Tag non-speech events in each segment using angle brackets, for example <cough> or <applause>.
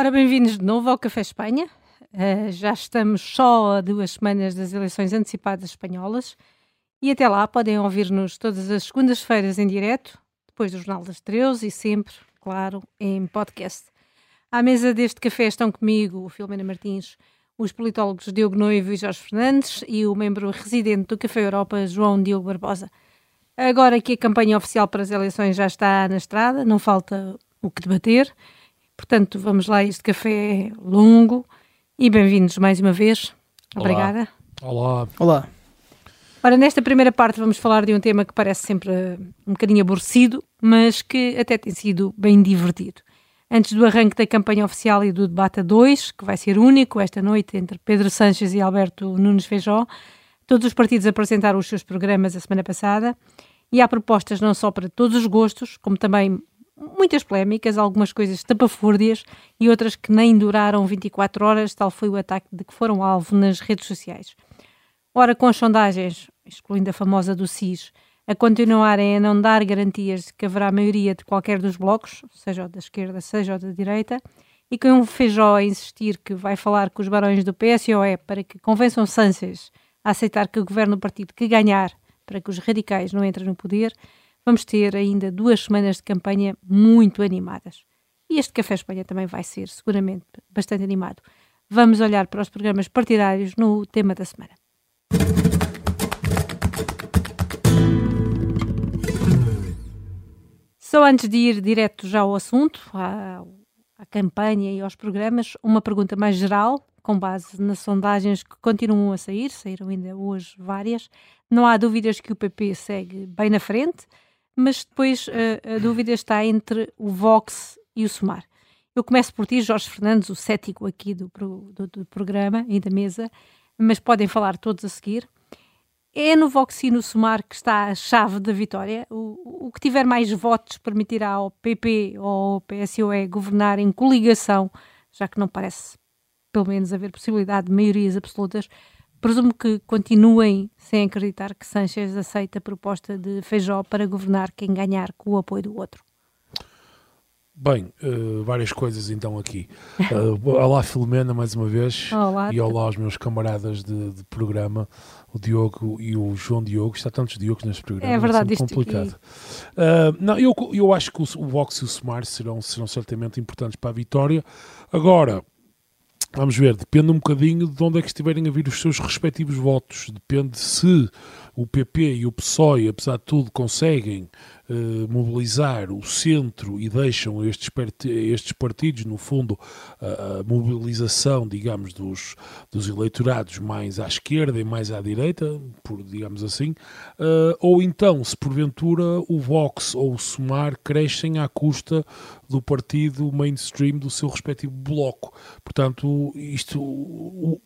Ora, bem-vindos de novo ao Café Espanha. Uh, já estamos só a duas semanas das eleições antecipadas espanholas e até lá podem ouvir-nos todas as segundas-feiras em direto, depois do Jornal das 13 e sempre, claro, em podcast. À mesa deste café estão comigo o Filomena Martins, os politólogos Diogo Noivo e Jorge Fernandes e o membro residente do Café Europa, João Diogo Barbosa. Agora que a campanha oficial para as eleições já está na estrada, não falta o que debater. Portanto, vamos lá, este café é longo e bem-vindos mais uma vez. Obrigada. Olá. Olá. Ora, nesta primeira parte vamos falar de um tema que parece sempre um bocadinho aborrecido, mas que até tem sido bem divertido. Antes do arranque da campanha oficial e do debate a dois, que vai ser único esta noite entre Pedro Sanches e Alberto Nunes Feijó, todos os partidos apresentaram os seus programas a semana passada e há propostas não só para todos os gostos, como também muitas polémicas, algumas coisas tapafúrdias e outras que nem duraram 24 horas, tal foi o ataque de que foram alvo nas redes sociais. Ora, com as sondagens, excluindo a famosa do SIS, a continuarem a não dar garantias de que haverá maioria de qualquer dos blocos, seja o da esquerda, seja o da direita, e com o Feijó a insistir que vai falar com os barões do PSOE para que convençam Sánchez a aceitar que o governo do partido que ganhar para que os radicais não entrem no poder, vamos ter ainda duas semanas de campanha muito animadas. E este Café Espanha também vai ser, seguramente, bastante animado. Vamos olhar para os programas partidários no tema da semana. Só antes de ir direto já ao assunto, à, à campanha e aos programas, uma pergunta mais geral, com base nas sondagens que continuam a sair, saíram ainda hoje várias. Não há dúvidas que o PP segue bem na frente, mas depois a, a dúvida está entre o Vox e o Sumar. Eu começo por ti, Jorge Fernandes, o cético aqui do, do, do programa e da mesa, mas podem falar todos a seguir. É no Vox e no Sumar que está a chave da vitória. O, o que tiver mais votos permitirá ao PP ou ao PSOE governar em coligação, já que não parece, pelo menos, haver possibilidade de maiorias absolutas. Presumo que continuem sem acreditar que Sanchez aceita a proposta de Feijó para governar quem ganhar com o apoio do outro. Bem, uh, várias coisas então aqui. Uh, olá Filomena mais uma vez olá, e olá aos meus camaradas de, de, programa, o Diogo e o João Diogo. Está tantos Diogos neste programa, é verdade, é complicado. Uh, não, eu, eu acho que o, o Vox e o Smart serão, serão certamente importantes para a vitória. Agora, Vamos ver, depende um bocadinho de onde é que estiverem a vir os seus respectivos votos. Depende se o PP e o PSOE, apesar de tudo, conseguem uh, mobilizar o centro e deixam estes, estes partidos, no fundo, a, mobilização, digamos, dos, dos eleitorados mais à esquerda e mais à direita, por, digamos assim, uh, ou então, se porventura o Vox ou o Sumar crescem à custa do partido mainstream do seu respectivo bloco. Portanto, isto,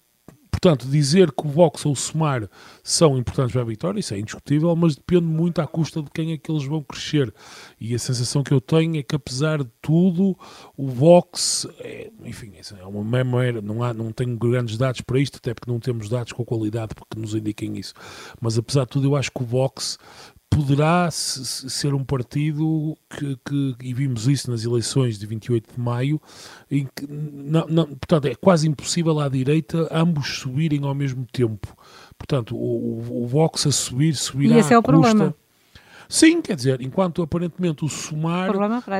Portanto, dizer que o Vox ou o Somar são importantes para a vitória, isso é indiscutível, mas depende muito à custa de quem é que eles vão crescer. E a sensação que eu tenho é que, apesar de tudo, o Vox, é, enfim, é uma memória, não, há, não tenho grandes dados para isto, até porque não temos dados com qualidade que nos indiquem isso. Mas, apesar de tudo, eu acho que o Vox poderá ser um partido que, que, e vimos isso nas eleições de 28 de maio, em que, não, não, portanto, é quase impossível à direita ambos subirem ao mesmo tempo. Portanto, o, o, o Vox a subir, subirá e esse é o custa, problema. Sim, quer dizer, enquanto aparentemente o Sumar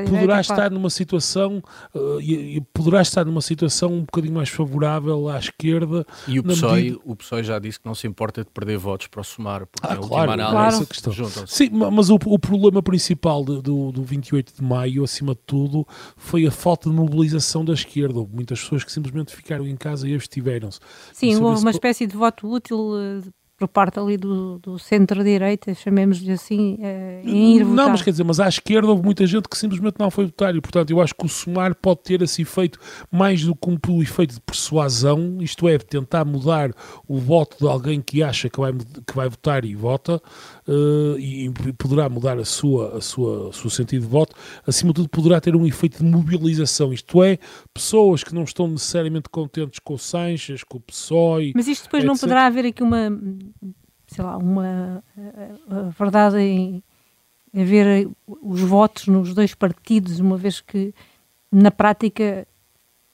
poderá estar numa situação uh, e, e, poderá estar numa situação um bocadinho mais favorável à esquerda. E o PSOE, medida... o PSOE já disse que não se importa de perder votos para o Sumar, porque ah, claro, análise claro. questão. Sim, mas o, o problema principal de, do, do 28 de maio, acima de tudo, foi a falta de mobilização da esquerda. Houve muitas pessoas que simplesmente ficaram em casa e abstiveram-se. Sim, houve uma espécie de voto útil eh, por parte ali do, do centro-direita, chamemos-lhe assim, uh, em ir votar. Não, mas quer dizer, mas à esquerda houve muita gente que simplesmente não foi votar e, portanto, eu acho que o somar pode ter esse efeito mais do que um pelo efeito de persuasão, isto é, tentar mudar o voto de alguém que acha que vai, que vai votar e vota, uh, e, e, poderá mudar a sua, a sua, o seu sentido de voto, acima de tudo poderá ter um efeito de mobilização, isto é, pessoas que não estão necessariamente contentes com o Sanches, com o PSOE... Mas isto depois etc. não poderá haver aqui uma sei lá, uma a, a verdade em haver os votos nos dois partidos, uma vez que na prática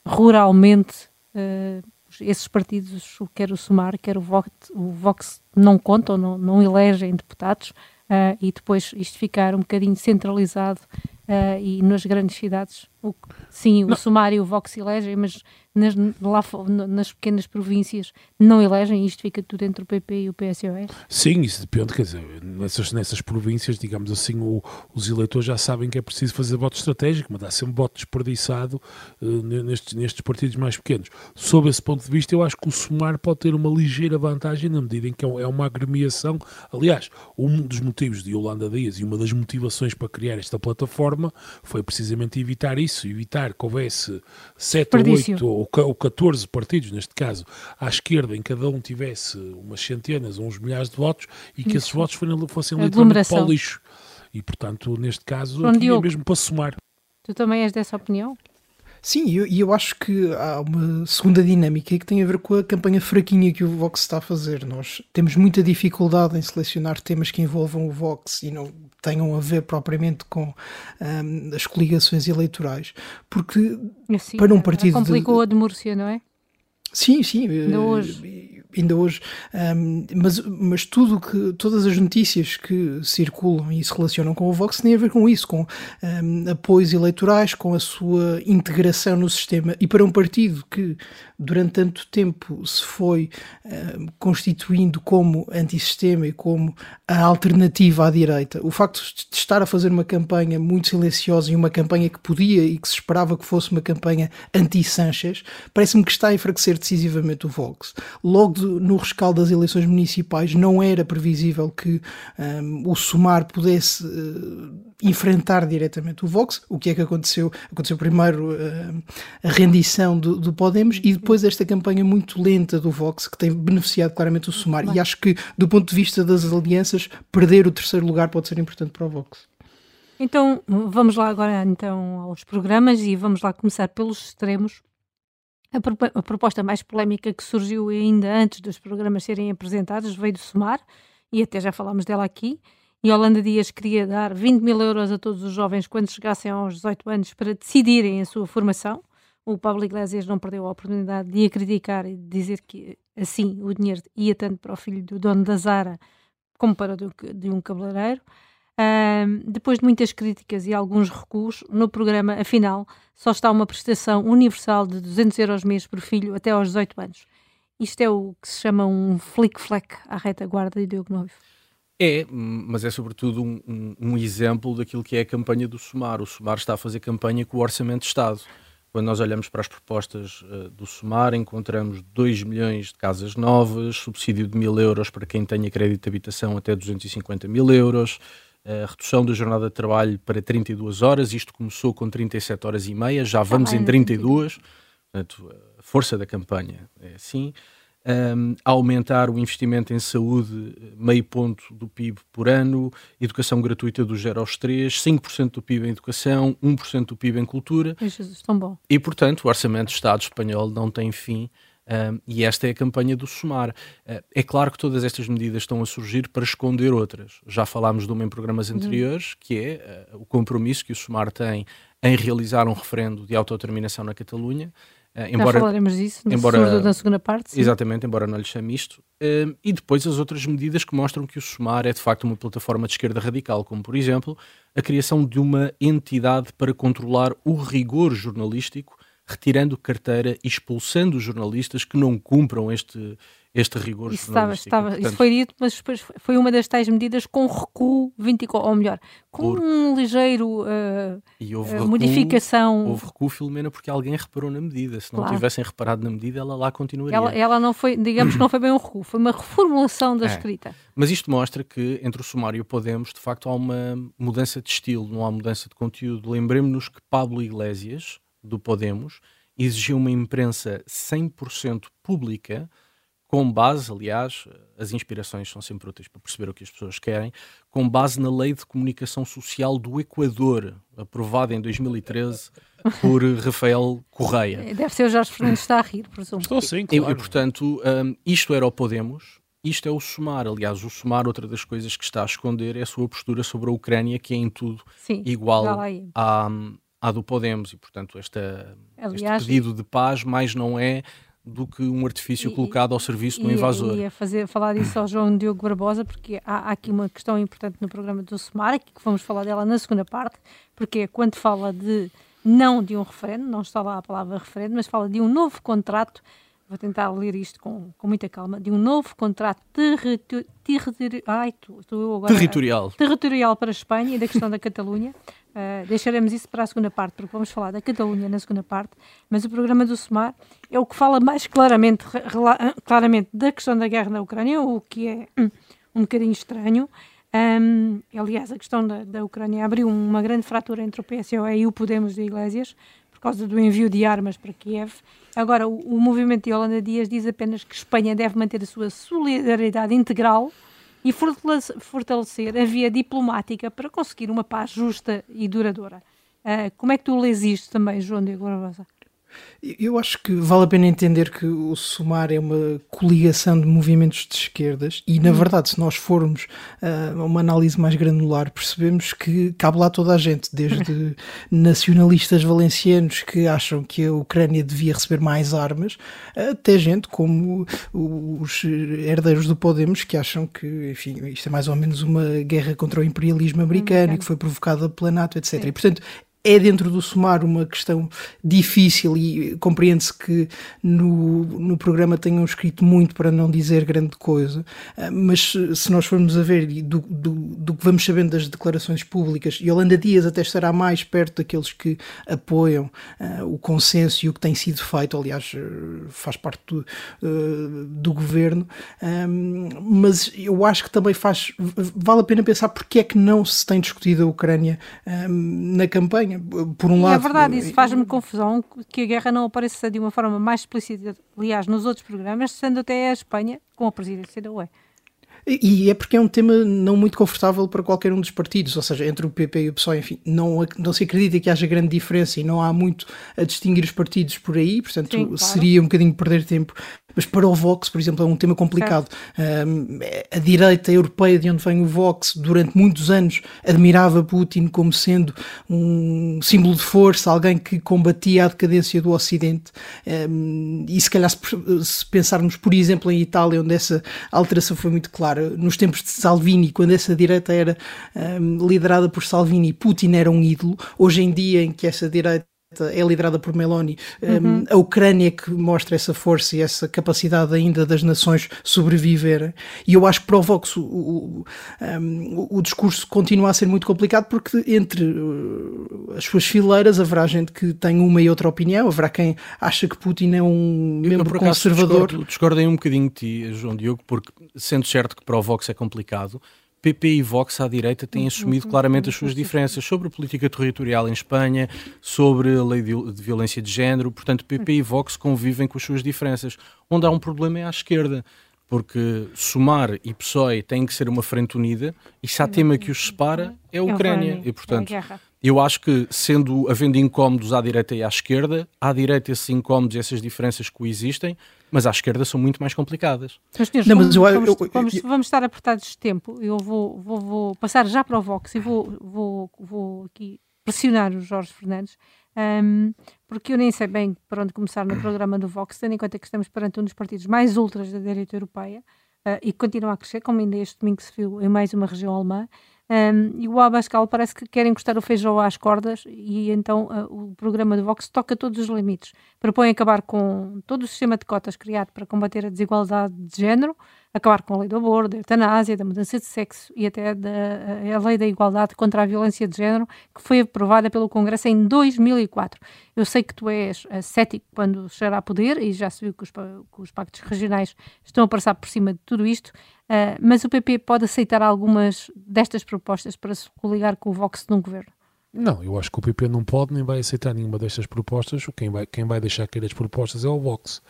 ruralmente uh, esses partidos, quer o Sumar, quer o Vox, o Vox não contam, não, não elegem deputados uh, e depois isto ficar um bocadinho centralizado uh, e nas grandes cidades, o, sim, o Sumar e o Vox elegem, mas nas, lá, nas pequenas províncias não elegem, isto fica tudo entre o PP e o PSOE? Sim, isso depende, quer dizer, nessas, nessas províncias, digamos assim, o, os eleitores já sabem que é preciso fazer voto estratégico, mas dá sempre voto desperdiçado uh, nestes, nestes partidos mais pequenos. Sob esse ponto de vista, eu acho que o Sumar pode ter uma ligeira vantagem na medida em que é, é uma agremiação. Aliás, um dos motivos de Yolanda Dias e uma das motivações para criar esta plataforma foi precisamente evitar isso, evitar que houvesse 7 ou 8 ou 14 partidos, neste caso, à esquerda, em cada um tivesse umas centenas ou uns milhares de votos e que Isso. esses votos fossem, fossem literalmente para o lixo. E, portanto, neste caso, aqui é mesmo para somar. Tu também és dessa opinião? Sim, e eu, eu, acho que há uma segunda dinâmica que tem a ver com a campanha fraquinha que o Vox está a fazer. Nós temos muita dificuldade em selecionar temas que envolvam o Vox e não tenham a ver propriamente com um, as coligações eleitorais, porque assim, para um partido. Complicou de... a de Múrcia, não é? Sim, sim. Ainda hoje ainda hoje, um, mas, mas tudo que, todas as notícias que circulam e se relacionam com o Vox têm a ver com isso, com um, apoios eleitorais, com a sua integração no sistema. E para um partido que durante tanto tempo se foi um, constituindo como antissistema e como a alternativa à direita, o facto de estar a fazer uma campanha muito silenciosa e uma campanha que podia e que se esperava que fosse uma campanha anti-Sanchez, parece-me que está a enfraquecer decisivamente o Vox. Logo no rescaldo das eleições municipais não era previsível que um, o Sumar pudesse uh, enfrentar diretamente o Vox. O que é que aconteceu? Aconteceu primeiro uh, a rendição do, do, Podemos e depois esta campanha muito lenta do Vox que tem beneficiado claramente o Sumar. E acho que, do ponto de vista das alianças, perder o terceiro lugar pode ser importante para o Vox. Então, vamos lá agora então aos programas e vamos lá começar pelos extremos. A, proposta mais polémica que surgiu ainda antes dos programas serem apresentados veio do SUMAR, e até já falámos dela aqui. E Holanda Dias queria dar 20 mil euros a todos os jovens quando chegassem aos 18 anos para decidirem a sua formação. O Pablo Iglesias não perdeu a oportunidade de acreditar e de dizer que assim o dinheiro ia tanto para o filho do dono da Zara como para o de um cabeleireiro. Uh, depois de muitas críticas e alguns recuos, no programa, afinal, só está uma prestação universal de 200 euros mês por filho até aos 18 anos. Isto é o que se chama um flick-flack à retaguarda de Diogo Noivo. É, mas é sobretudo um, um, um, exemplo daquilo que é a campanha do SUMAR. O SUMAR está a fazer campanha com o Orçamento de Estado. Quando nós olhamos para as propostas uh, do SUMAR, encontramos 2 milhões de casas novas, subsídio de mil euros para quem tenha crédito de habitação até 250 mil euros, a redução da jornada de trabalho para 32 horas. Isto começou com 37 horas e meia, já vamos ah, em 32. Portanto, a força da campanha é assim. Um, aumentar o investimento em saúde, meio ponto do PIB por ano, educação gratuita dos 0 aos 3, 5% do PIB em educação, 1% do PIB em cultura. Jesus, tão bom. E, portanto, o Orçamento do Estado espanhol não tem fim um, e esta é a campanha do SUMAR. Uh, é claro que todas estas medidas estão a surgir para esconder outras. Já falámos de uma em programas uhum. anteriores, que é uh, o compromisso que o SUMAR tem em realizar um referendo de autodeterminação na Catalunha. Uh, embora, Já falaremos disso no embora, na segunda parte. Sim. Exatamente, embora não lhe chame isto. Uh, e depois as outras medidas que mostram que o SUMAR é de facto uma plataforma de esquerda radical, como por exemplo a criação de uma entidade para controlar o rigor jornalístico retirando carteira e expulsando os jornalistas que não cumpram este, este rigor isso estava, estava Portanto, Isso foi dito, mas depois foi uma das tais medidas com recuo 24, ou melhor, com por... um ligeiro uh, uh, recuo, modificação. Houve recuo, Filomena, porque alguém reparou na medida. Se não claro. tivessem reparado na medida, ela lá continuaria. Ela, ela não foi, digamos que não foi bem um recuo, foi uma reformulação da é. escrita. Mas isto mostra que entre o Sumário e o Podemos, de facto, há uma mudança de estilo, não há mudança de conteúdo. Lembremos-nos que Pablo Iglesias do Podemos exigiu uma imprensa 100% pública, com base, aliás, as inspirações são sempre úteis para perceber o que as pessoas querem, com base na Lei de Comunicação Social do Equador, aprovada em 2013 por Rafael Correia. <laughs> Deve ser o Jorge Fernandes está a rir, presumo. Estou sim, claro. E, e portanto, um, isto era o Podemos, isto é o Sumar. Aliás, o Sumar, outra das coisas que está a esconder é a sua postura sobre a Ucrânia, que é em tudo sim, igual à, à do Podemos e, portanto, esta, Aliás, este pedido de paz mais não é do que um artifício e, colocado ao serviço do invasor. E a fazer, falar disso ao João Diogo Barbosa, porque há, há, aqui uma questão importante no programa do Sumar, que vamos falar dela na segunda parte, porque é quando fala de não de um referendo, não está lá a palavra referendo, mas fala de um novo contrato vou tentar ler isto com, com muita calma, de um novo contrato territori ai, tu, tu agora, territorial. territorial para a Espanha e da questão da Catalunha. Uh, deixaremos isso para a segunda parte, porque vamos falar da Catalunha na segunda parte, mas o programa do SUMAR é o que fala mais claramente, claramente da questão da guerra na Ucrânia, o que é um, um bocadinho estranho. Um, aliás, a questão da, da Ucrânia abriu uma grande fratura entre o PSOE e o Podemos de Iglesias, por causa do envio de armas para Kiev. Agora, o, o movimento de Holanda Dias diz apenas que Espanha deve manter a sua solidariedade integral e fortalecer a via diplomática para conseguir uma paz justa e duradoura. Uh, como é que tu lês isto também, João Diego Barbosa? Eu acho que vale a pena entender que o SUMAR é uma coligação de movimentos de esquerdas e, na hum. verdade, se nós formos uh, a uma análise mais granular, percebemos que cabe lá toda a gente, desde <laughs> nacionalistas valencianos que acham que a Ucrânia devia receber mais armas, até gente como os herdeiros do Podemos que acham que, enfim, isto é mais ou menos uma guerra contra o imperialismo americano e que foi provocada pela NATO, etc. Sim. E, portanto, é dentro do somar uma questão difícil e compreende-se que no, no programa tenham escrito muito para não dizer grande coisa, ah, mas se nós formos a ver do, do, do que vamos sabendo das declarações públicas, Holanda Dias até estará mais perto daqueles que apoiam uh, o consenso e o que tem sido feito, aliás, faz parte do, uh, do governo, um, mas eu acho que também faz, vale a pena pensar porque é que não se tem discutido a Ucrânia um, na campanha por um e é lado. É verdade, isso faz-me confusão que a guerra não apareça de uma forma mais explícita, aliás, nos outros programas, sendo até a Espanha com a presidência da UE. E é porque é um tema não muito confortável para qualquer um dos partidos, ou seja, entre o PP e o PSOE, enfim, não, não se acredita que haja grande diferença e não há muito a distinguir os partidos por aí, portanto Sim, claro. seria um bocadinho perder tempo mas para o Vox, por exemplo, é um tema complicado. Um, a direita europeia, de onde vem o Vox, durante muitos anos admirava Putin como sendo um símbolo de força, alguém que combatia a decadência do Ocidente. E se calhar, se, pensarmos, por exemplo, em Itália, onde essa alteração foi muito clara, nos tempos de Salvini, quando essa direita era liderada por Salvini, Putin era um ídolo. Hoje em dia, em que essa direita é liderada por Meloni, uhum. um, a Ucrânia que mostra essa força e essa capacidade ainda das nações sobreviverem. E eu acho que para o Vox o, o, um, o, discurso continua a ser muito complicado porque entre uh, as suas fileiras haverá gente que tem uma e outra opinião, haverá quem acha que Putin é um membro conservador. Discordo, discordo um bocadinho de ti, João Diogo, porque sendo certo que para o Vox é complicado, PP e Vox à direita têm assumido claramente as suas diferenças sobre a política territorial em Espanha, sobre a lei de, violência de género. Portanto, PP e Vox convivem com as suas diferenças. Onde há um problema é à esquerda, porque Sumar e PSOE têm que ser uma frente unida e se há tema que os separa é a Ucrânia. E, portanto, eu acho que, sendo havendo incómodos à direita e à esquerda, à direita esses incómodos e essas diferenças coexistem, mas à esquerda são muito mais complicadas. Mas, senhores, não, vamos, vamos, eu, eu, vamos, vamos, estar apertados de tempo. Eu vou, vou, vou, passar já para o Vox e vou, vou, vou aqui pressionar o Jorge Fernandes, um, porque eu nem sei bem para onde começar no programa do Vox, tendo em conta que estamos perante um dos partidos mais ultras da direita europeia uh, e que continua a crescer, como ainda este domingo se viu em mais uma região alemã. Um, e o Abascal parece que quer encostar o feijão às cordas e então uh, o programa do Vox toca todos os limites. Propõe acabar com todo o sistema de cotas criado para combater a desigualdade de género, acabar com a lei do aborto, da eutanásia, da mudança de sexo e até da a lei da igualdade contra a violência de género, que foi aprovada pelo Congresso em 2004. Eu sei que tu és uh, cético quando chegará a poder, e já se viu que os, que os pactos regionais estão a passar por cima de tudo isto, uh, mas o PP pode aceitar algumas destas propostas para se coligar com o Vox num governo? Não, eu acho que o PP não pode nem vai aceitar nenhuma destas propostas. Quem vai, quem vai deixar cair as propostas é o Vox.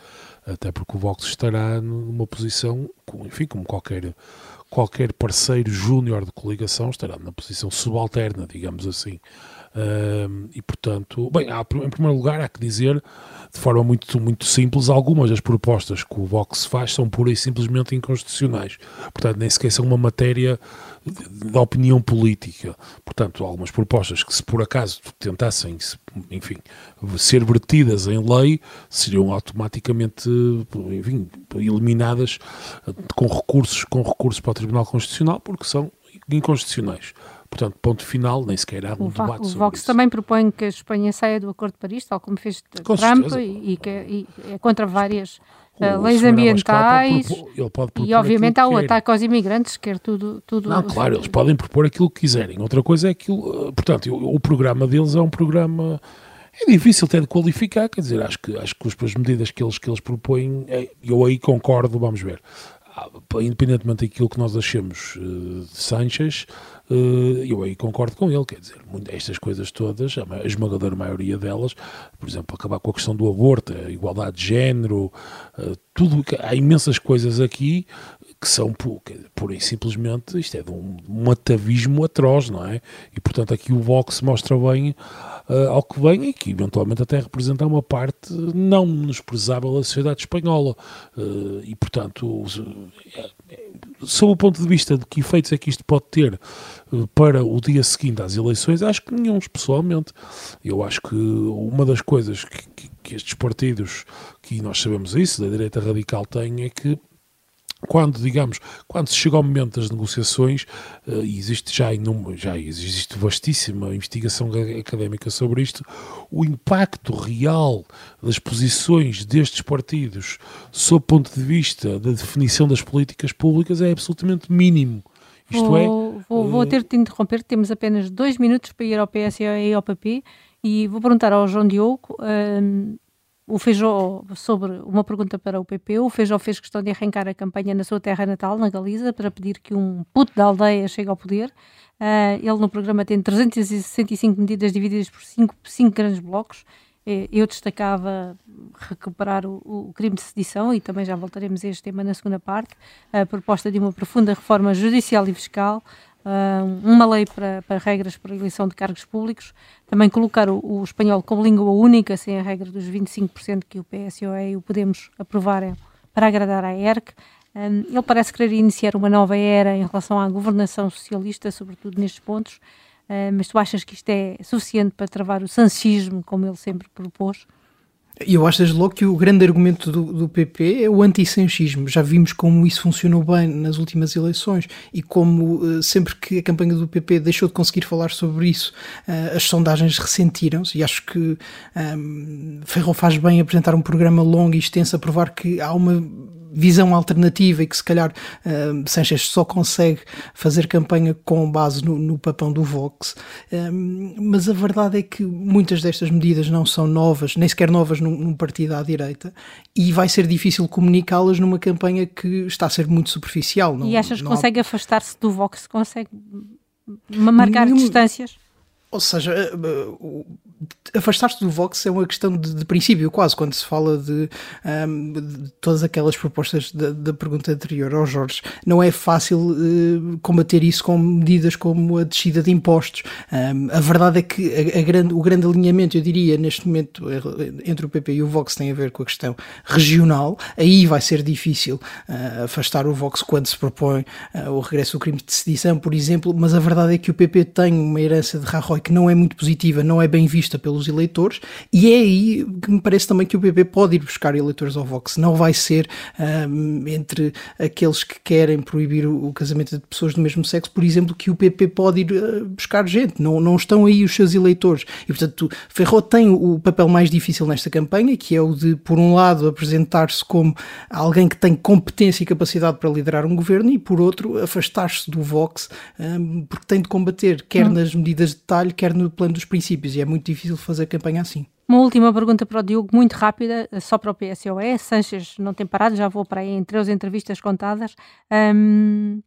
Até porque o Vox estará numa posição, enfim, como qualquer, qualquer parceiro júnior de coligação, estará numa posição subalterna, digamos assim. Uh, e, portanto, bem, há, em primeiro lugar, há que dizer, de forma muito, muito simples, algumas das propostas que o Vox faz são pura e simplesmente inconstitucionais. Portanto, nem sequer são uma matéria da opinião política. Portanto, algumas propostas que, se por acaso tentassem, enfim, ser vertidas em lei, seriam automaticamente, enfim, eliminadas com recursos, com recursos para o Tribunal Constitucional, porque são inconstitucionais. Portanto, ponto final, nem sequer há um o debate o sobre Vox isso. também propõe que a Espanha saia do Acordo de Paris, tal como fez com Trump, e, e, que e é contra várias uh, leis ambientais. Propor, e, obviamente, há o ataque aos imigrantes, quer tudo. tudo Não, claro, eles podem propor aquilo que quiserem. Outra coisa é aquilo. Uh, portanto, o, o programa deles é um programa é difícil até de qualificar, quer dizer, acho que, acho que as medidas que eles, que eles propõem, é, eu aí concordo, vamos ver. Ah, independentemente daquilo que nós achemos uh, de Sanchez, eu aí concordo com ele, quer dizer, estas coisas todas, a esmagadora maioria delas, por exemplo, acabar com a questão do aborto, a igualdade de género, uh, tudo, há imensas coisas aqui que são e simplesmente, isto é de um, um atavismo atroz, não é? E portanto aqui o Vox mostra bem uh, ao que vem e que eventualmente até representa uma parte não menosprezável da sociedade espanhola. Uh, e portanto, é, sob o ponto de vista de que efeitos é que isto pode ter uh, para o dia seguinte às eleições, acho que nenhum, pessoalmente. Eu acho que uma das coisas que, que, que estes partidos, que nós sabemos isso, da direita radical, têm é que quando, digamos, quando se chega ao momento das negociações, uh, e existe já, já existe vastíssima investigação académica sobre isto, o impacto real das posições destes partidos, sob o ponto de vista da definição das políticas públicas, é absolutamente mínimo. Isto vou, é. Vou, vou uh, ter de interromper, temos apenas dois minutos para ir ao PS e ao PP, e vou perguntar ao João Diogo. Uh, o Feijó, sobre uma pergunta para o PP, o Feijó fez questão de arrancar a campanha na sua terra natal, na Galiza, para pedir que um puto da aldeia chegue ao poder. Uh, ele no programa tem 365 medidas divididas por cinco, cinco grandes blocos. Eh, eu destacava recuperar o, o, crime de sedição e também já voltaremos a este tema na segunda parte, a proposta de uma profunda reforma judicial e fiscal, uma lei para, para, regras para a eleição de cargos públicos, também colocar o, o, espanhol como língua única, sem a regra dos 25% que o PSOE e o Podemos aprovarem para agradar à ERC. Um, ele parece querer iniciar uma nova era em relação à governação socialista, sobretudo nestes pontos, uh, mas tu achas que isto é suficiente para travar o sanchismo, como ele sempre propôs? Eu acho desde logo que o grande argumento do, do PP é o antissanchismo. Já vimos como isso funcionou bem nas últimas eleições e como uh, sempre que a campanha do PP deixou de conseguir falar sobre isso, uh, as sondagens ressentiram-se e acho que um, ehm, Ferro faz bem apresentar um programa longo e extenso a provar que há uma visão alternativa e que se calhar uh, Sanchez só consegue fazer campanha com base no, no papão do Vox. Um, mas a verdade é que muitas destas medidas não são novas, nem sequer novas num, num partido à direita, e vai ser difícil comunicá-las numa campanha que está a ser muito superficial. Não, e achas que consegue há... afastar-se do Vox? Consegue marcar Nenhum... distâncias? Ou seja, eh, eh, afastar-se do Vox é uma questão de, de, princípio, quase, quando se fala de, um, ehm, de todas aquelas propostas da, pergunta anterior ao Jorge. Não é fácil uh, combater isso com medidas como a descida de impostos. Um, ehm, a verdade é que a, a grande, o grande alinhamento, eu diria, neste momento, entre o PP e o Vox tem a ver com a questão regional. Aí vai ser difícil uh, afastar o Vox quando se propõe uh, o regresso do crime de sedição, por exemplo, mas a verdade é que o PP tem uma herança de Rajoy que não é muito positiva, não é bem vista pelos eleitores, e é aí que me parece também que o PP pode ir buscar eleitores ao Vox. Não vai ser um, entre aqueles que querem proibir o, o, casamento de pessoas do mesmo sexo, por exemplo, que o PP pode ir uh, buscar gente. Não, não estão aí os seus eleitores. E, portanto, Ferro tem o papel mais difícil nesta campanha, que é o de, por um lado, apresentar-se como alguém que tem competência e capacidade para liderar um governo, e, por outro, afastar-se do Vox, um, porque tem de combater, quer hum. nas medidas de detalhe, quer no plano dos princípios, e é muito difícil fazer campanha assim. Uma última pergunta para o Diogo, muito rápida, só para o PSOE. Sanches não tem parado, já vou para aí em três entrevistas contadas. Um,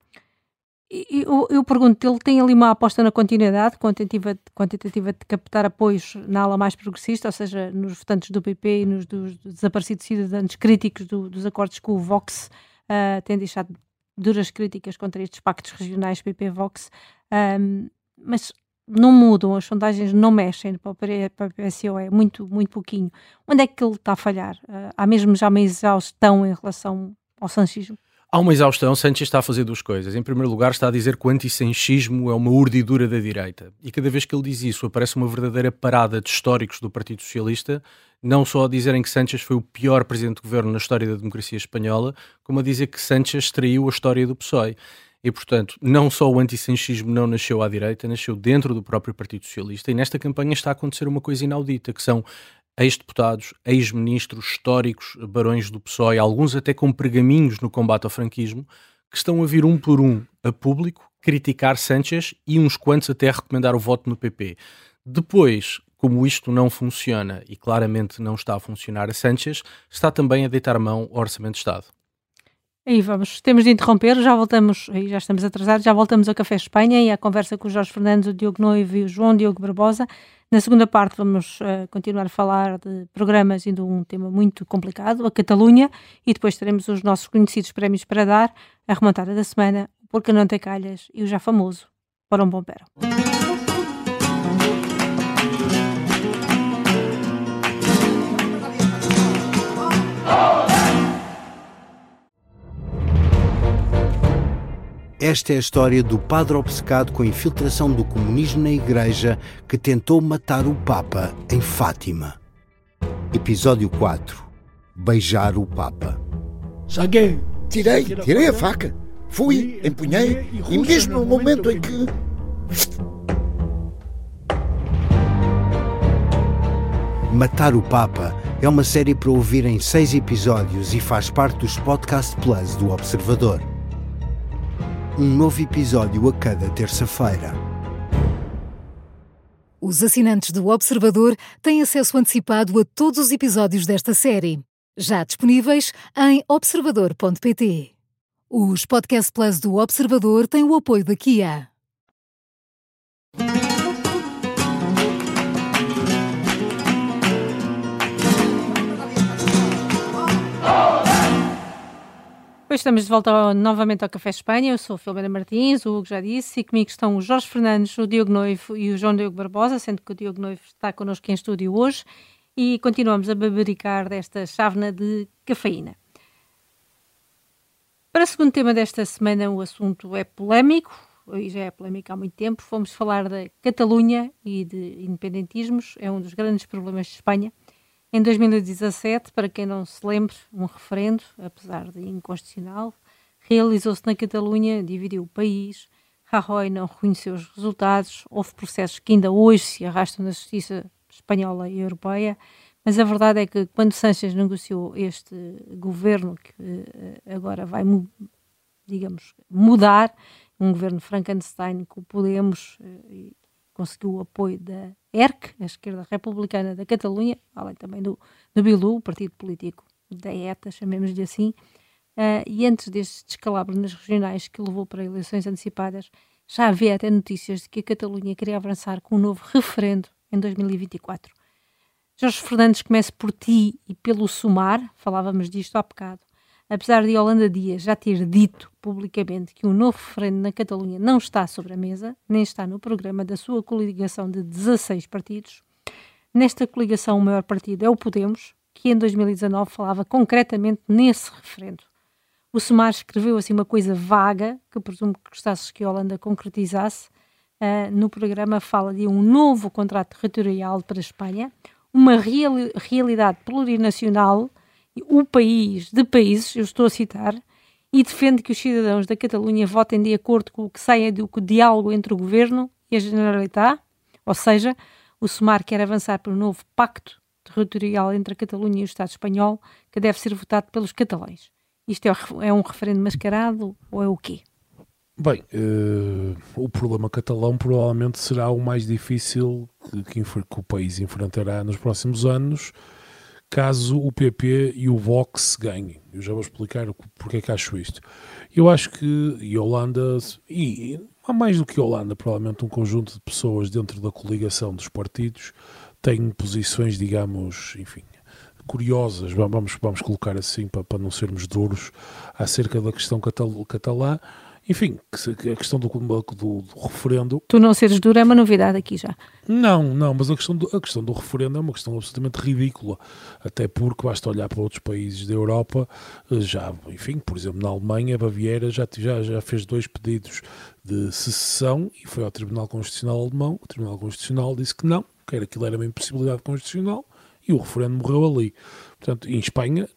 eu, eu pergunto, ele tem ali uma aposta na continuidade, quantitativa, quantitativa de captar apoios na ala mais progressista, ou seja, nos votantes do PP e nos dos desaparecidos cidadãos críticos do, dos acordos com o Vox, uh, tem deixado duras críticas contra estes pactos regionais PP-Vox. Um, mas não mudam, as sondagens não mexem para o PSOE, muito, muito pouquinho. Onde é que ele está a falhar? Uh, há mesmo já uma exaustão em relação ao sanchismo? Há uma exaustão, Sanchez está a fazer duas coisas. Em primeiro lugar, está a dizer que o antissanchismo é uma urdidura da direita. E cada vez que ele diz isso, aparece uma verdadeira parada de históricos do Partido Socialista, não só a dizerem que Sanchez foi o pior presidente de governo na história da democracia espanhola, como a dizer que Sanchez traiu a história do PSOE. E, portanto, não só o antissanchismo não nasceu à direita, nasceu dentro do próprio Partido Socialista. E nesta campanha está a acontecer uma coisa inaudita, que são ex-deputados, ex-ministros, históricos, barões do PSOE, alguns até com pergaminhos no combate ao franquismo, que estão a vir um por um a público criticar Sanchez e uns quantos até recomendar o voto no PP. Depois, como isto não funciona e claramente não está a funcionar a Sanchez, está também a deitar mão ao Orçamento de Estado. Aí vamos, temos de interromper, já voltamos, já estamos atrasados, já voltamos ao Café Espanha e à conversa com o Jorge Fernandes, o Diogo Noivo e o João Diogo Barbosa. Na segunda parte vamos uh, continuar a falar de programas e de um tema muito complicado, a Catalunha, e depois teremos os nossos conhecidos prémios para dar, a remontada da semana, Porque Não Tem Calhas e o já famoso Para um Bom Esta é a história do padre obcecado com a infiltração do comunismo na Igreja que tentou matar o Papa em Fátima. Episódio 4 Beijar o Papa. Saguei! Tirei, tirei a faca. Fui, empunhei e mesmo no momento em que. Matar o Papa é uma série para ouvir em seis episódios e faz parte dos Podcast Plus do Observador um novo episódio a cada terça-feira. Os assinantes do Observador têm acesso antecipado a todos os episódios desta série, já disponíveis em observador.pt. Os Podcast Plus do Observador têm o apoio da Kia. Pois estamos de volta ao, novamente ao Café Espanha. Eu sou a Filomena Martins, o Hugo já disse, e comigo estão o Jorge Fernandes, o Diogo Noivo e o João Diogo Barbosa, sendo que o Diogo Noivo está connosco em estúdio hoje. E continuamos a babaricar desta chávena de cafeína. Para o segundo tema desta semana, o assunto é polémico, e já é polémico há muito tempo. Fomos falar da Catalunha e de independentismos, é um dos grandes problemas de Espanha. Em 2017, para quem não se lembre, um referendo, apesar de inconstitucional, realizou-se na Catalunha, dividiu o país. Rajoy não reconheceu os resultados. Houve processos que ainda hoje se arrastam na justiça espanhola e europeia. Mas a verdade é que quando Sánchez negociou este governo, que eh, agora vai, digamos, mudar, um governo Frankenstein com o Podemos, eh, conseguiu o apoio da ERC, a esquerda republicana da Catalunha, além também do, do Bilu, o partido político da ETA, chamemos-lhe assim, uh, e antes deste descalabro nas regionais que levou para eleições antecipadas, já havia até notícias de que a Catalunha queria avançar com um novo referendo em 2024. Jorge Fernandes, comece por ti e pelo Sumar, falávamos disto há bocado apesar de Holanda Dias já ter dito publicamente que um novo referendo na Catalunha não está sobre a mesa, nem está no programa da sua coligação de 16 partidos, nesta coligação o maior partido é o Podemos, que em 2019 falava concretamente nesse referendo. O Semar escreveu assim uma coisa vaga, que presumo que gostasses que a Holanda concretizasse. Uh, no programa fala de um novo contrato territorial para a Espanha, uma real, realidade plurinacional o país de países, eu estou a citar, e defende que os cidadãos da Catalunha votem de acordo com o que saia do diálogo entre o governo e a Generalitat, ou seja, o SUMAR quer avançar para um novo pacto territorial entre a Catalunha e o Estado espanhol, que deve ser votado pelos catalães. Isto é, é um referendo mascarado ou é o quê? Bem, uh, o problema catalão provavelmente será o mais difícil que, que, que o país enfrentará nos próximos anos, caso o PP e o Vox ganhem. Eu já vou explicar porque é que acho isto. Eu acho que e Holanda, e, há mais do que Holanda, provavelmente um conjunto de pessoas dentro da coligação dos partidos têm posições, digamos, enfim, curiosas, vamos, vamos colocar assim para, para não sermos duros, acerca da questão catalã enfim, que, a questão do, do, do, referendo. Tu não seres duro é uma novidade aqui já. Não, não, mas a questão, do, a questão do referendo é uma questão absolutamente ridícula, até porque basta olhar para outros países da Europa, eh, já, enfim, por exemplo, na Alemanha, a Baviera já, já, já fez dois pedidos de secessão e foi ao Tribunal Constitucional Alemão. O Tribunal Constitucional disse que não, que aquilo era uma impossibilidade constitucional e o referendo morreu ali. Portanto, em Espanha,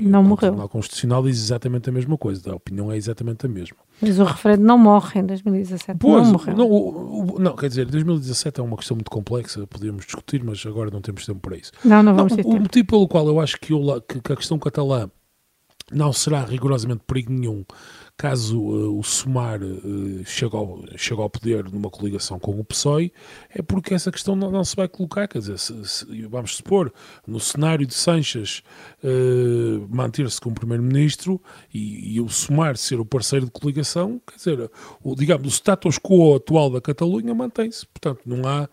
não o morreu. Tribunal Constitucional diz exatamente a mesma coisa, a opinião é exatamente a mesma. Mas o referendo não morre em 2017. Pois, não morreu. Não, o, o, não, quer dizer, 2017 é uma questão muito complexa, podíamos discutir, mas agora não temos tempo para isso. Não, não vamos não, ter o, tempo. Motivo pelo qual eu acho que, eu, que, que a questão catalã não será rigorosamente perigo nenhum caso uh, o Sumar uh, chegue, ao, chegue ao poder numa coligação com o PSOE, é porque essa questão não, não se vai colocar. Quer dizer, se, se, vamos supor, no cenário de Sanches uh, manter-se como Primeiro-Ministro e, e, o Sumar ser o parceiro de coligação, quer dizer, o, digamos, o status quo atual da Catalunha mantém-se. Portanto, não há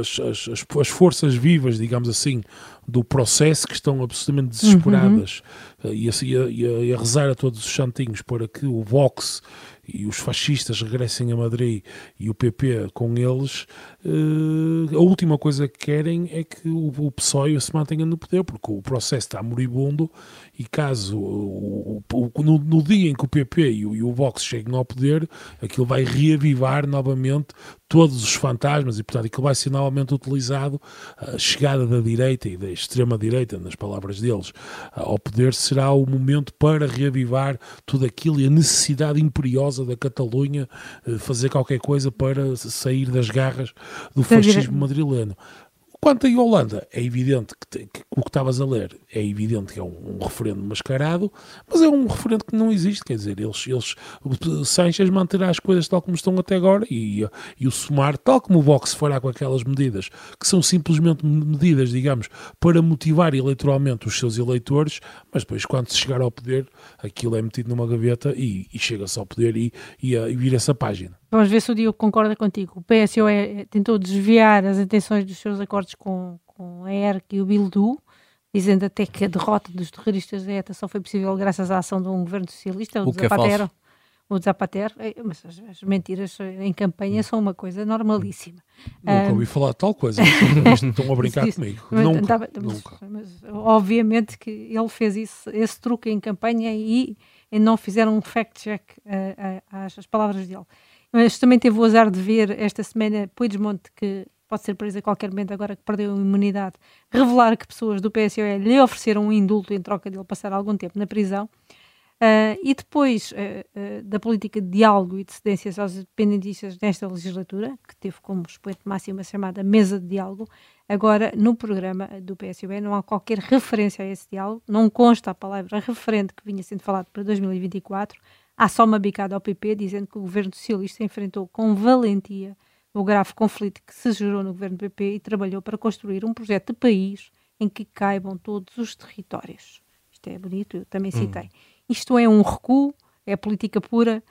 as, as, as, forças vivas, digamos assim, do processo que estão absolutamente desesperadas uhum. e, a, e, a, e, a, rezar a todos os santinhos para que o Vox e os fascistas regressem a Madrid e o PP com eles, uh, a última coisa que querem é que o, o PSOE se mantenha no poder, porque o processo está moribundo e caso o, o, no, no, dia em que o PP e o, e o Vox cheguem ao poder, aquilo vai reavivar novamente todos os fantasmas e, portanto, aquilo vai ser novamente utilizado. A chegada da direita e da extrema-direita, nas palavras deles, ao poder será o momento para reavivar tudo aquilo e a necessidade imperiosa da Catalunha eh, fazer qualquer coisa para sair das garras do fascismo madrileno. Quanto à Holanda, é evidente que, que, o que estavas a ler é evidente que é um, um, referendo mascarado, mas é um referendo que não existe. Quer dizer, eles, eles Sanchez manterá as coisas tal como estão até agora e, e o Sumar, tal como o Vox fará com aquelas medidas, que são simplesmente medidas, digamos, para motivar eleitoralmente os seus eleitores, mas depois, quando se chegar ao poder, aquilo é metido numa gaveta e, e chega-se ao poder e, e, e vira essa página. Vamos ver se o Diogo concorda contigo. O PSOE tentou desviar as intenções dos seus acordos com, com a ERC e o Bildu, dizendo até que a derrota dos terroristas da ETA só foi possível graças à ação de um governo socialista, o, o Zapatero. É o Zapatero, é, mas as, as, mentiras em campanha são uma coisa normalíssima. Nunca ouvi falar de tal coisa. <laughs> Estão a brincar comigo. Mas, nunca, tava, nunca. Mas, mas, obviamente que ele fez isso, esse truque em campanha e, e não fizeram um fact-check às palavras dele. Mas também teve o azar de ver esta semana Puigdemont, que pode ser preso a qualquer momento agora que perdeu a imunidade, revelar que pessoas do PSOE lhe ofereceram um indulto em troca de ele passar algum tempo na prisão. Uh, e depois uh, uh, da política de diálogo e de cedências aos independentistas nesta legislatura, que teve como expoente máximo a chamada mesa de diálogo, agora no programa do PSOE não há qualquer referência a esse diálogo, não consta a palavra referente que vinha sendo falado para 2024, Há só uma bicada ao PP dizendo que o governo socialista enfrentou com valentia o grave conflito que se gerou no governo PP e trabalhou para construir um projeto de país em que caibam todos os territórios. Isto é bonito, eu também citei. Hum. Isto é um recuo, é política pura,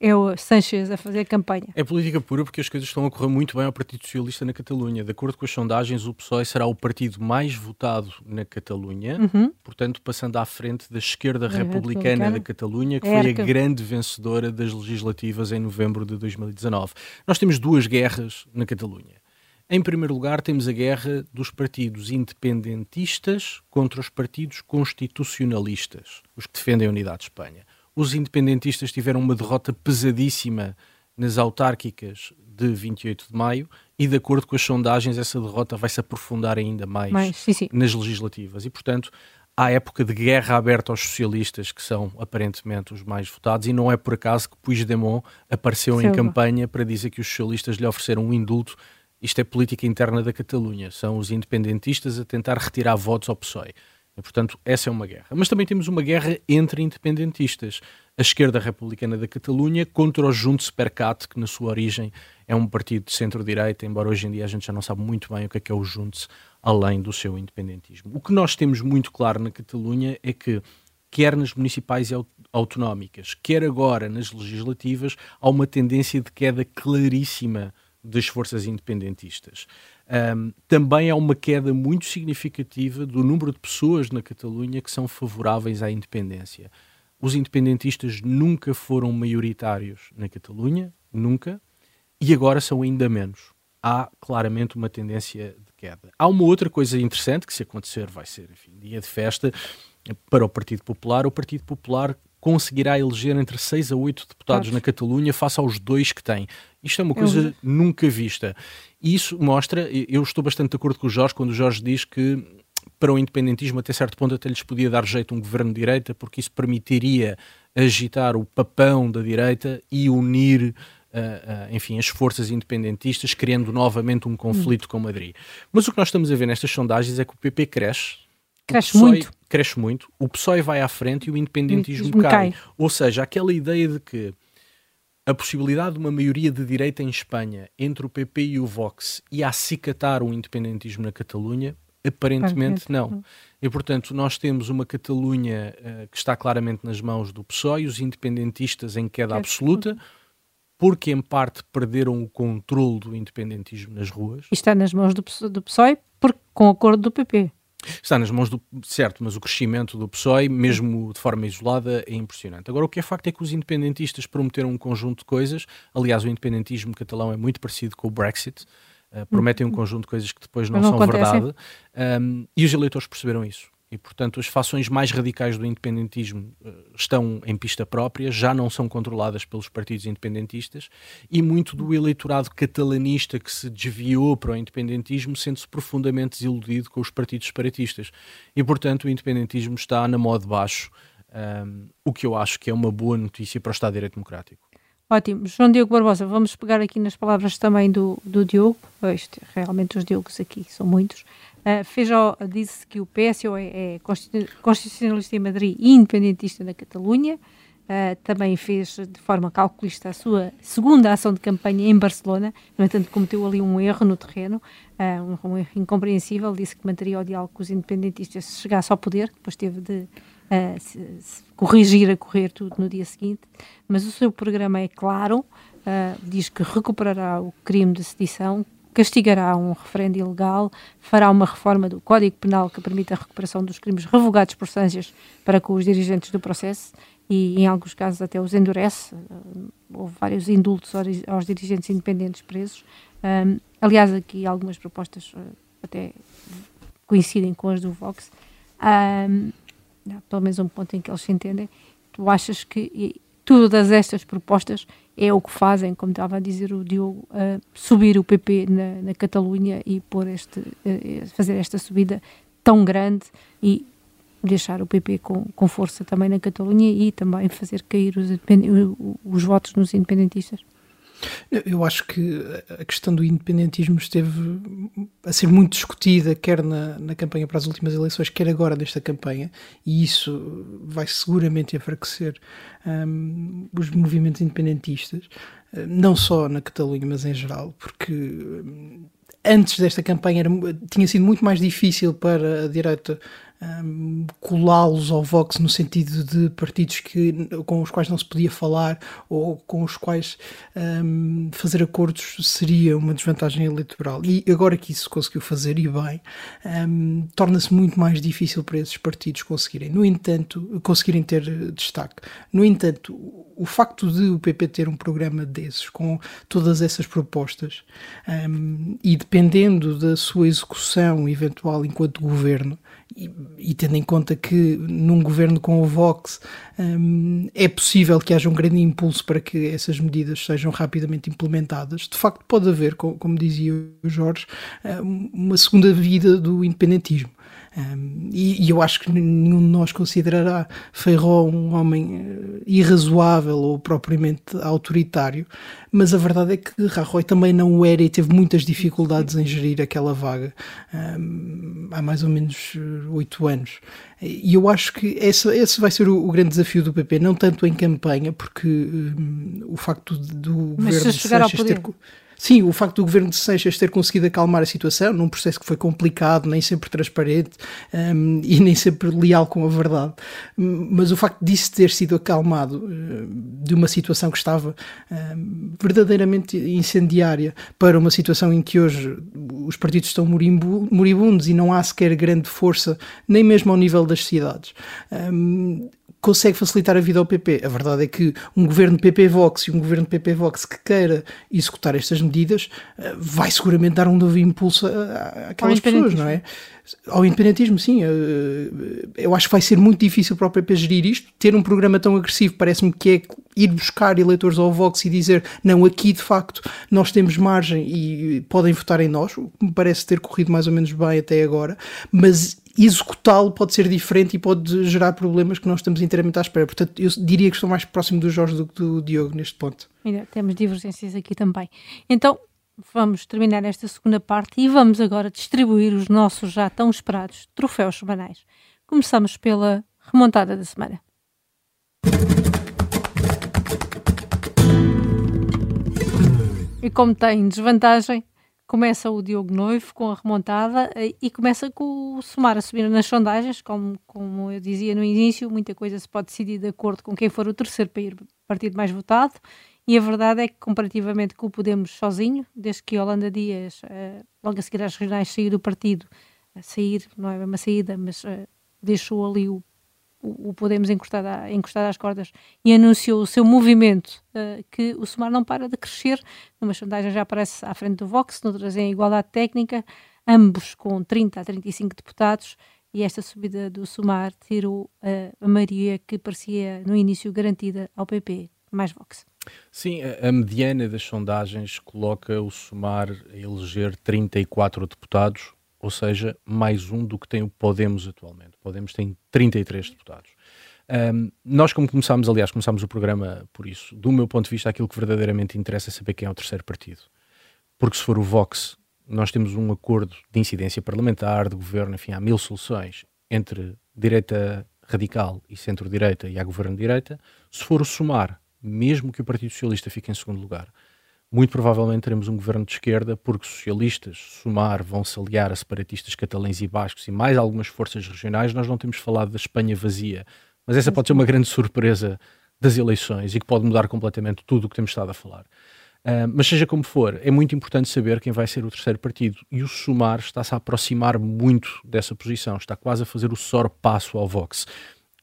é o Sanchez a fazer campanha. É política pura porque as coisas estão a correr muito bem ao Partido Socialista na Catalunha. De acordo com as sondagens, o PSOE será o partido mais votado na Catalunha, uhum. portanto, passando à frente da esquerda republicana, republicana, da Catalunha, que foi a grande vencedora das legislativas em novembro de 2019. Nós temos duas guerras na Catalunha. Em primeiro lugar, temos a guerra dos partidos independentistas contra os partidos constitucionalistas, os que defendem a unidade de Espanha os independentistas tiveram uma derrota pesadíssima nas autárquicas de 28 de maio e, de acordo com as sondagens, essa derrota vai se aprofundar ainda mais Mas, sim, sim. nas legislativas. E, portanto, há época de guerra aberta aos socialistas, que são aparentemente os mais votados, e não é por acaso que Puigdemont apareceu em campanha para dizer que os socialistas lhe ofereceram um indulto. Isto é política interna da Catalunha. São os independentistas a tentar retirar votos ao PSOE. E, portanto, essa é uma guerra. Mas também temos uma guerra entre independentistas. A esquerda republicana da Catalunha contra o Junts per Cat, que na sua origem é um partido de centro-direita, embora hoje em dia a gente já não sabe muito bem o que é que é o Junts, além do seu independentismo. O que nós temos muito claro na Catalunha é que quer nas municipais e autonómicas, quer agora nas legislativas, há uma tendência de queda claríssima das forças independentistas. Um, também há uma queda muito significativa do número de pessoas na Catalunha que são favoráveis à independência. os independentistas nunca foram maioritários na Catalunha, nunca, e agora são ainda menos. Há claramente uma tendência de queda. Há uma outra coisa interessante que, se acontecer, vai ser enfim, dia de festa para o Partido Popular. O Partido Popular conseguirá eleger entre 6 a 8 deputados claro. na Catalunha face aos dois que tem. Isto é uma coisa é nunca vista. E isso mostra, eu estou bastante de acordo com o Jorge quando o Jorge diz que para o independentismo até certo ponto até lhes podia dar jeito um governo de direita porque isso permitiria agitar o papão da direita e unir Uh, uh, enfim, as forças independentistas, criando novamente um conflito hum. com Madrid. Mas o que nós estamos a ver nestas sondagens é que o PP cresce, Cresce PSOE muito. Cresce muito, o PSOE vai à frente e o independentismo cai. cai. Ou seja, aquela ideia de que a possibilidade de uma maioria de direita em Espanha entre o PP e o Vox e acicatar o independentismo na Catalunha, aparentemente não. E, portanto, nós temos uma Catalunha uh, que está claramente nas mãos do PSOE, os independentistas em queda absoluta, porque em parte perderam o controle do independentismo nas ruas. E está nas mãos do, do PSOE porque, com o acordo do PP. Está nas mãos do. Certo, mas o crescimento do PSOE, mesmo de forma isolada, é impressionante. Agora, o que é facto é que os independentistas prometeram um conjunto de coisas. Aliás, o independentismo catalão é muito parecido com o Brexit. Uh, prometem um conjunto de coisas que depois não, não são verdade. Um, e os eleitores perceberam isso. E, portanto, as fações mais radicais do independentismo uh, estão em pista própria, já não são controladas pelos partidos independentistas, e muito do eleitorado catalanista que se desviou para o independentismo sente-se profundamente desiludido com os partidos separatistas. E, portanto, o independentismo está na moda baixo, um, o que eu acho que é uma boa notícia para o Estado de Direito Democrático. Ótimo. João Diogo Barbosa, vamos pegar aqui nas palavras também do, do Diogo. Este, realmente os Diogos aqui são muitos. Uh, Feijó disse que o PSOE é constitucionalista em Madrid e independentista na Catalunha. Uh, também fez de forma calculista a sua segunda ação de campanha em Barcelona. No entanto, cometeu ali um erro no terreno, uh, um, um, erro incompreensível. Disse que manteria o diálogo com os independentistas se chegasse ao poder. Depois teve de se, se corrigir a correr tudo no dia seguinte. Mas o seu programa é claro. diz que recuperará o crime de sedição, castigará um referendo ilegal, fará uma reforma do Código Penal que permita a recuperação dos crimes revogados por Sanches para com os dirigentes do processo e, em alguns casos, até os endurece. Houve vários indultos aos dirigentes independentes presos. Um, aliás, aqui algumas propostas uh, até coincidem com as do Vox. Um, pelo menos um ponto em que eles se entendem. Tu achas que todas estas propostas é o que fazem, como estava a dizer o Diogo, uh, subir o PP na, na Catalunha e pôr este, uh, fazer esta subida tão grande e deixar o PP com, com força também na Catalunha e também fazer cair os, os votos nos independentistas. Eu acho que a questão do independentismo esteve a ser muito discutida, quer na, na campanha para as últimas eleições, quer agora nesta campanha, e isso vai seguramente enfraquecer um, os movimentos independentistas, não só na Catalunha, mas em geral, porque hum, antes desta campanha era, tinha sido muito mais difícil para a direita um, colá-los ao Vox no sentido de partidos que, com os quais não se podia falar ou com os quais um, fazer acordos seria uma desvantagem eleitoral. E agora que isso conseguiu fazer e bem, um, torna-se muito mais difícil para esses partidos conseguirem. No entanto, conseguirem ter destaque. No entanto, o facto de o PP ter um programa desses, com todas essas propostas, e dependendo da sua execução eventual enquanto governo, e, e, tendo em conta que num governo com o Vox um, é possível que haja um grande impulso para que essas medidas sejam rapidamente implementadas, de facto pode haver, como, como dizia o Jorge, uma segunda vida do independentismo. Um, e, e, eu acho que nenhum de nós considerará Feijó um homem uh, irrazoável ou propriamente autoritário, mas a verdade é que Rajoy também não o era e teve muitas dificuldades em gerir aquela vaga um, há mais ou menos eh, oito anos. E eu acho que esse, esse vai ser o, o, grande desafio do PP, não tanto em campanha, porque um, o facto do governo de Sanches ter Sim, o facto do governo de Seixas ter conseguido acalmar a situação num processo que foi complicado, nem sempre transparente um, e nem sempre leal com a verdade, mas o facto disso ter sido acalmado uh, de uma situação que estava um, verdadeiramente incendiária para uma situação em que hoje os partidos estão moribundos e não há sequer grande força, nem mesmo ao nível das cidades. Um, consegue facilitar a vida ao PP. A verdade é que um governo PP-Vox e um governo PP-Vox que queira executar estas medidas uh, vai seguramente dar um novo impulso àquelas pessoas, não é? Ao independentismo, sim. Uh, eu acho que vai ser muito difícil para o PP gerir isto. Ter um programa tão agressivo parece-me que é ir buscar eleitores ao Vox e dizer não, aqui de facto nós temos margem e podem votar em nós, o que me parece ter corrido mais ou menos bem até agora, mas executá-lo pode ser diferente e pode gerar problemas que nós estamos inteiramente à espera. Portanto, eu diria que estou mais próximo do Jorge do que do Diogo neste ponto. Ainda temos divergências aqui também. Então, vamos terminar esta segunda parte e vamos agora distribuir os nossos já tão esperados troféus semanais. Começamos pela remontada da semana. E como tem desvantagem, começa o Diogo Noivo com a remontada eh, e começa com o Somar a subir nas sondagens, como, como eu dizia no início, muita coisa se pode decidir de acordo com quem for o terceiro partido mais votado e a verdade é que comparativamente com o Podemos sozinho, desde que Holanda Dias, uh, logo a seguir às regionais, saiu do partido, a sair, não é uma saída, mas uh, deixou ali o o, Podemos encostado, a, encostado às cordas e anunciou o seu movimento uh, que o Sumar não para de crescer. Numa sondagem já aparece à frente do Vox, noutras em igualdade técnica, ambos com 30 a 35 deputados. E esta subida do Sumar tirou a maioria que parecia no início garantida ao PP, mais Vox. Sim, a, a mediana das sondagens coloca o Sumar a eleger 34 deputados, ou seja, mais um do que tem o Podemos atualmente. O Podemos tem 33 deputados. Um, nós, como começámos, aliás, começámos o programa por isso. Do meu ponto de vista, aquilo que verdadeiramente interessa é saber quem é o terceiro partido. Porque se for o Vox, nós temos um acordo de incidência parlamentar, de governo, enfim, há mil soluções entre direita radical e centro-direita e há governo de direita. Se for o Somar, mesmo que o Partido Socialista fique em segundo lugar, muito provavelmente teremos um governo de esquerda, porque socialistas, somar, vão se aliar a separatistas catalães e bascos e mais algumas forças regionais. Nós não temos falado da Espanha vazia, mas essa pode ser uma grande surpresa das eleições e que pode mudar completamente tudo o que temos estado a falar. Uh, mas seja como for, é muito importante saber quem vai ser o terceiro partido. E o Sumar está-se a aproximar muito dessa posição, está quase a fazer o sorpasso ao Vox.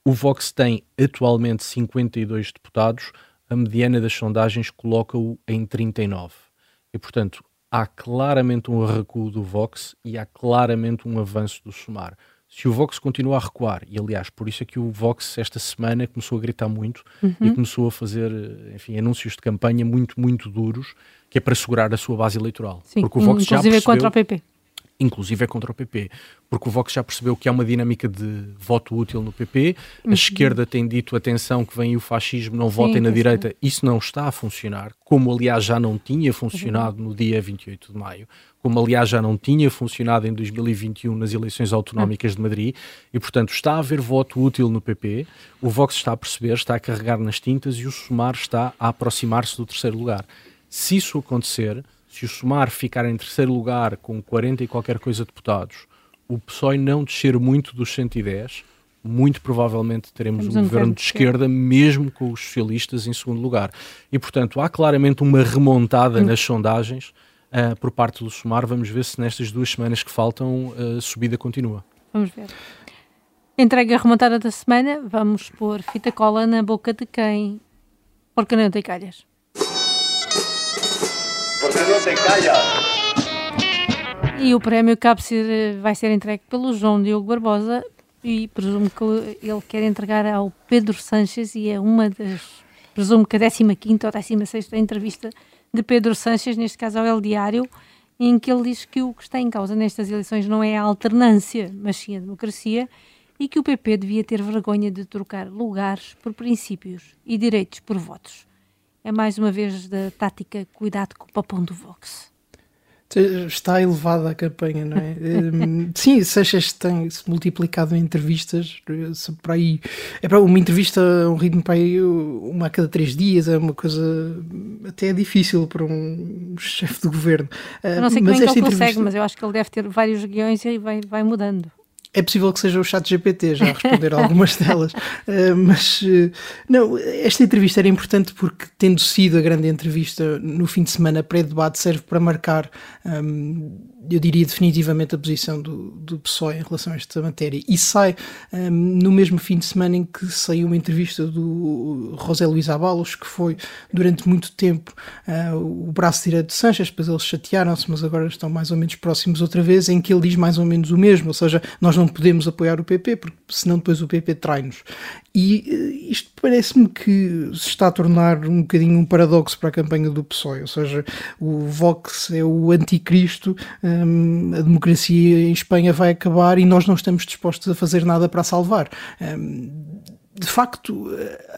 O Vox tem atualmente 52 deputados, a mediana das sondagens coloca-o em 39. E, portanto, há claramente um recuo do Vox e há claramente um avanço do Sumar. Se o Vox continuar a recuar, e aliás, por isso é que o Vox esta semana começou a gritar muito uhum. e começou a fazer, enfim, anúncios de campanha muito, muito duros, que é para segurar a sua base eleitoral. Sim, Porque o Vox já percebeu, contra o PP inclusive é contra o PP, porque o Vox já percebeu que há uma dinâmica de voto útil no PP, a uhum. esquerda tem dito, atenção, que vem o fascismo, não Sim, votem na direita, isso não está a funcionar, como aliás já não tinha funcionado uhum. no dia 28 de maio, como aliás já não tinha funcionado em 2021 nas eleições autonómicas de Madrid, e portanto está a haver voto útil no PP, o Vox está a perceber, está a carregar nas tintas e o Somar está a aproximar-se do terceiro lugar. Se isso acontecer, se o Somar ficar em terceiro lugar com 40 e qualquer coisa deputados, o PSOE não descer muito dos 110, muito provavelmente teremos Temos um, um governo de esquerda, mesmo com os socialistas em segundo lugar. E, portanto, há claramente uma remontada hum. nas sondagens uh, por parte do Somar. Vamos ver se nestas duas semanas que faltam uh, a subida continua. Vamos ver. Entregue a remontada da semana, vamos pôr fita cola na boca de quem? Porque não tem calhas E o prémio cabe ser, vai ser entregue pelo João Diogo Barbosa e presumo que ele quer entregar ao Pedro Sanches e é uma das, presumo que a 15 ou 16 entrevista de Pedro Sanches, neste caso ao El Diário, em que ele diz que o que está em causa nestas eleições não é a alternância, mas sim a democracia, e que o PP devia ter vergonha de trocar lugares por princípios e direitos por votos é mais uma vez da tática cuidado com o papão do Vox. Está elevada a campanha, não é? <laughs> Hum, sim, Seixas tem-se multiplicado em entrevistas, para aí, é para uma entrevista a um ritmo para aí, uma a cada três dias, é uma coisa até difícil para um chefe de governo. Eu não sei mas como é que ele consegue, mas eu acho que ele deve ter vários guiões e vai, vai mudando. É possível que seja o chat GPT já a responder a algumas <laughs> delas, uh, mas uh, não, esta entrevista era importante porque, tendo sido a grande entrevista no fim de semana pré-debate, serve para marcar. Um, eu diria definitivamente a posição do, do PSOE em relação a esta matéria. E sai um, no mesmo fim de semana em que saiu uma entrevista do José Luís Abalos, que foi durante muito tempo uh, o braço direito de Sanches, depois eles chatearam-se, mas agora estão mais ou menos próximos outra vez, em que ele diz mais ou menos o mesmo, ou seja, nós não podemos apoiar o PP, porque senão depois o PP trai-nos. E uh, isto parece-me que se está a tornar um bocadinho um paradoxo para a campanha do PSOE, ou seja, o Vox é o anticristo, um, a democracia em Espanha vai acabar e nós não estamos dispostos a fazer nada para a salvar. Um, de facto,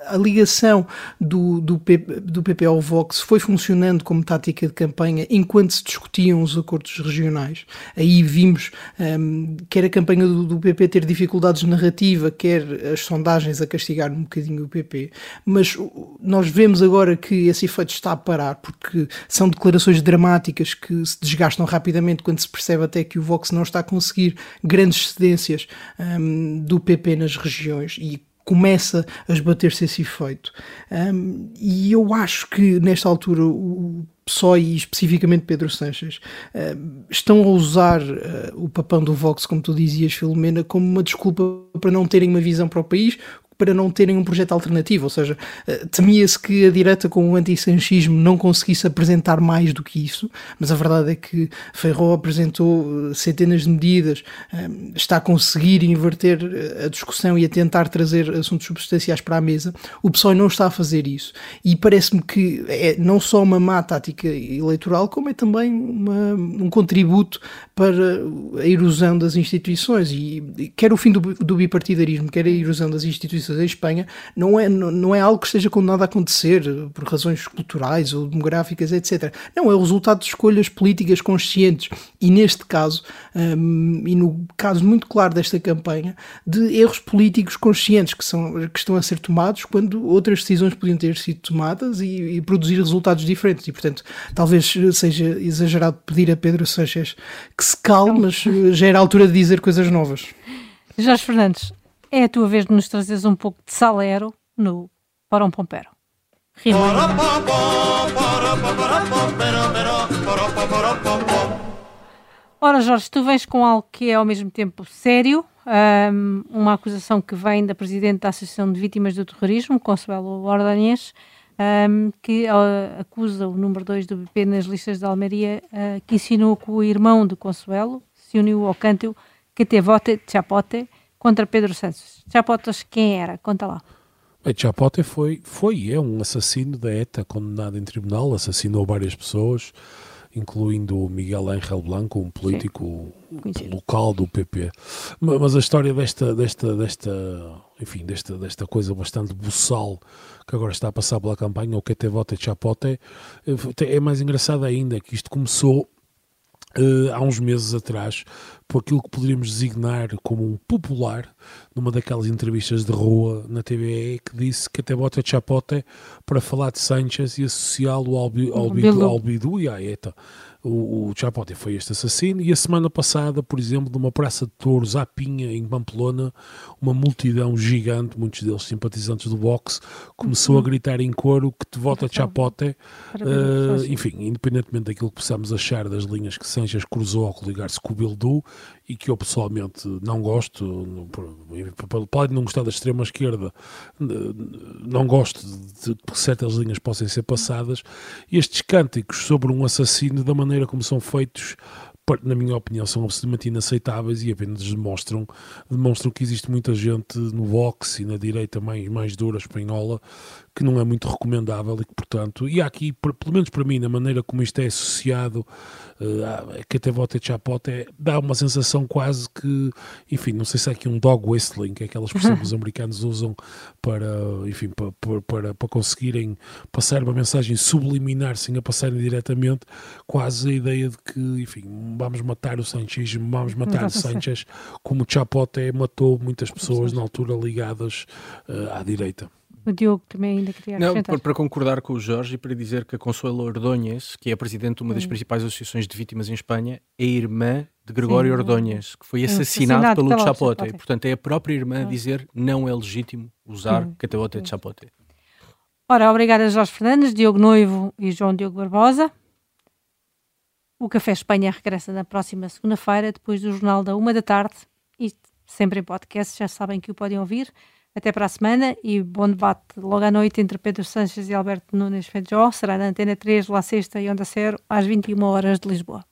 a ligação do, do, do PP ao Vox foi funcionando como tática de campanha enquanto se discutiam os acordos regionais. Aí vimos um, quer a campanha do, do, PP ter dificuldades de narrativa, quer as sondagens a castigar um bocadinho o PP. Mas nós vemos agora que esse efeito está a parar, porque são declarações dramáticas que se desgastam rapidamente quando se percebe até que o Vox não está a conseguir grandes cedências um, do PP nas regiões e começa a esbater-se esse efeito. Um, e eu acho que nesta altura o PSOE e especificamente Pedro Sanches estão a usar uh, o papão do Vox, como tu dizias, Filomena, como uma desculpa para não terem uma visão para o país, para não terem um projeto alternativo, ou seja, eh, temia-se que a direita com o antissanchismo não conseguisse apresentar mais do que isso, mas a verdade é que Ferro apresentou eh, centenas de medidas, eh, está a conseguir inverter a discussão e a tentar trazer assuntos substanciais para a mesa. O PSOE não está a fazer isso e parece-me que é não só uma má tática eleitoral, como é também uma, um contributo para a erosão das instituições e quer o fim do, do bipartidarismo, quer a erosão das instituições em Espanha não é, não é algo que esteja condenado a acontecer por razões culturais ou demográficas, etc. Não, é o resultado de escolhas políticas conscientes e, neste caso, um, e no caso muito claro desta campanha, de erros políticos conscientes que, são, que estão a ser tomados quando outras decisões podiam ter sido tomadas e, e produzir resultados diferentes. E, portanto, talvez seja exagerado pedir a Pedro Sánchez que se mas já era a altura de dizer coisas novas. Jorge Fernandes, é a tua vez de nos trazeres um pouco de salero no Porão Pompero. Ora, Jorge, tu vens com algo que é ao mesmo tempo sério, um, uma acusação que vem da Presidente da Associação de Vítimas do Terrorismo, Consuelo Ordonês, um, que uh, acusa o número 2 do BP nas listas de Almeria, uh, que insinuou que o irmão de Consuelo se uniu ao cântico que te vote chapote, contra Pedro Santos. Chapotas, quem era? Conta lá. Chapote foi, foi é um assassino da ETA condenado em tribunal, assassinou várias pessoas, incluindo o Miguel Ángel Blanco, um político local do PP. Mas a história desta, desta, desta, enfim, desta, desta coisa bastante buçal que agora está a passar pela campanha, o que te vote Chapote, é mais engraçado ainda que isto começou Uh, há uns meses atrás, por aquilo que poderíamos designar como um popular, numa daquelas entrevistas de rua na TVE, que disse que até bota chapote para falar de Sanchez e associá-lo ao, ao, ao, ao Bidu e à ETA o, o Chapote foi este assassino, e a semana passada, por exemplo, numa praça de touros à Pinha, em Pamplona, uma multidão gigante, muitos deles simpatizantes do boxe, começou uhum. a gritar em coro que te vota Chapote, uh, enfim, independentemente daquilo que possamos achar das linhas que Sanches cruzou ao coligar-se com o Bildu, e que eu pessoalmente não gosto, pode não gostar da extrema-esquerda, não gosto de que certas linhas possam ser passadas, estes cânticos sobre um assassino da maneira como são feitos na minha opinião, são absolutamente inaceitáveis e apenas demonstram, demonstram que existe muita gente no Vox e na direita mais, mais dura espanhola que não é muito recomendável e que, portanto, e há aqui, pelo menos para mim, na maneira como isto é associado, uh, que até vote chapote, é, dá uma sensação quase que, enfim, não sei se é aqui um dog whistling, que é aquelas pessoas que os <laughs> americanos usam para, enfim, para, para, para conseguirem passar uma mensagem subliminar sem a passarem diretamente, quase a ideia de que, enfim, vamos matar o Sanchismo, vamos matar o Sanchez, como o Chapote matou muitas pessoas na altura ligadas uh, à direita. O Diogo também ainda queria Não, acrescentar. para, para concordar com o Jorge e para dizer que a Consuelo Ordóñez, que é a presidente de uma das principais associações de vítimas em Espanha, é irmã de Gregório Ordóñez, que foi Sim, assassinado assassinado pelo Chapote. Chapote. Portanto, é a própria irmã a Ah. dizer não é legítimo usar Hum. de Chapote. Ora, obrigada Jorge Fernandes, Diogo Noivo e João Diogo Barbosa. O Café Espanha regressa na próxima segunda-feira, depois do Jornal da Uma da Tarde. E sempre em podcast, já sabem que o podem ouvir. Até para a semana e bom debate logo à noite entre Pedro Sanches e Alberto Nunes Feijó. Será na Antena 3, La Sexta e Onda Cero, às 21 horas de Lisboa.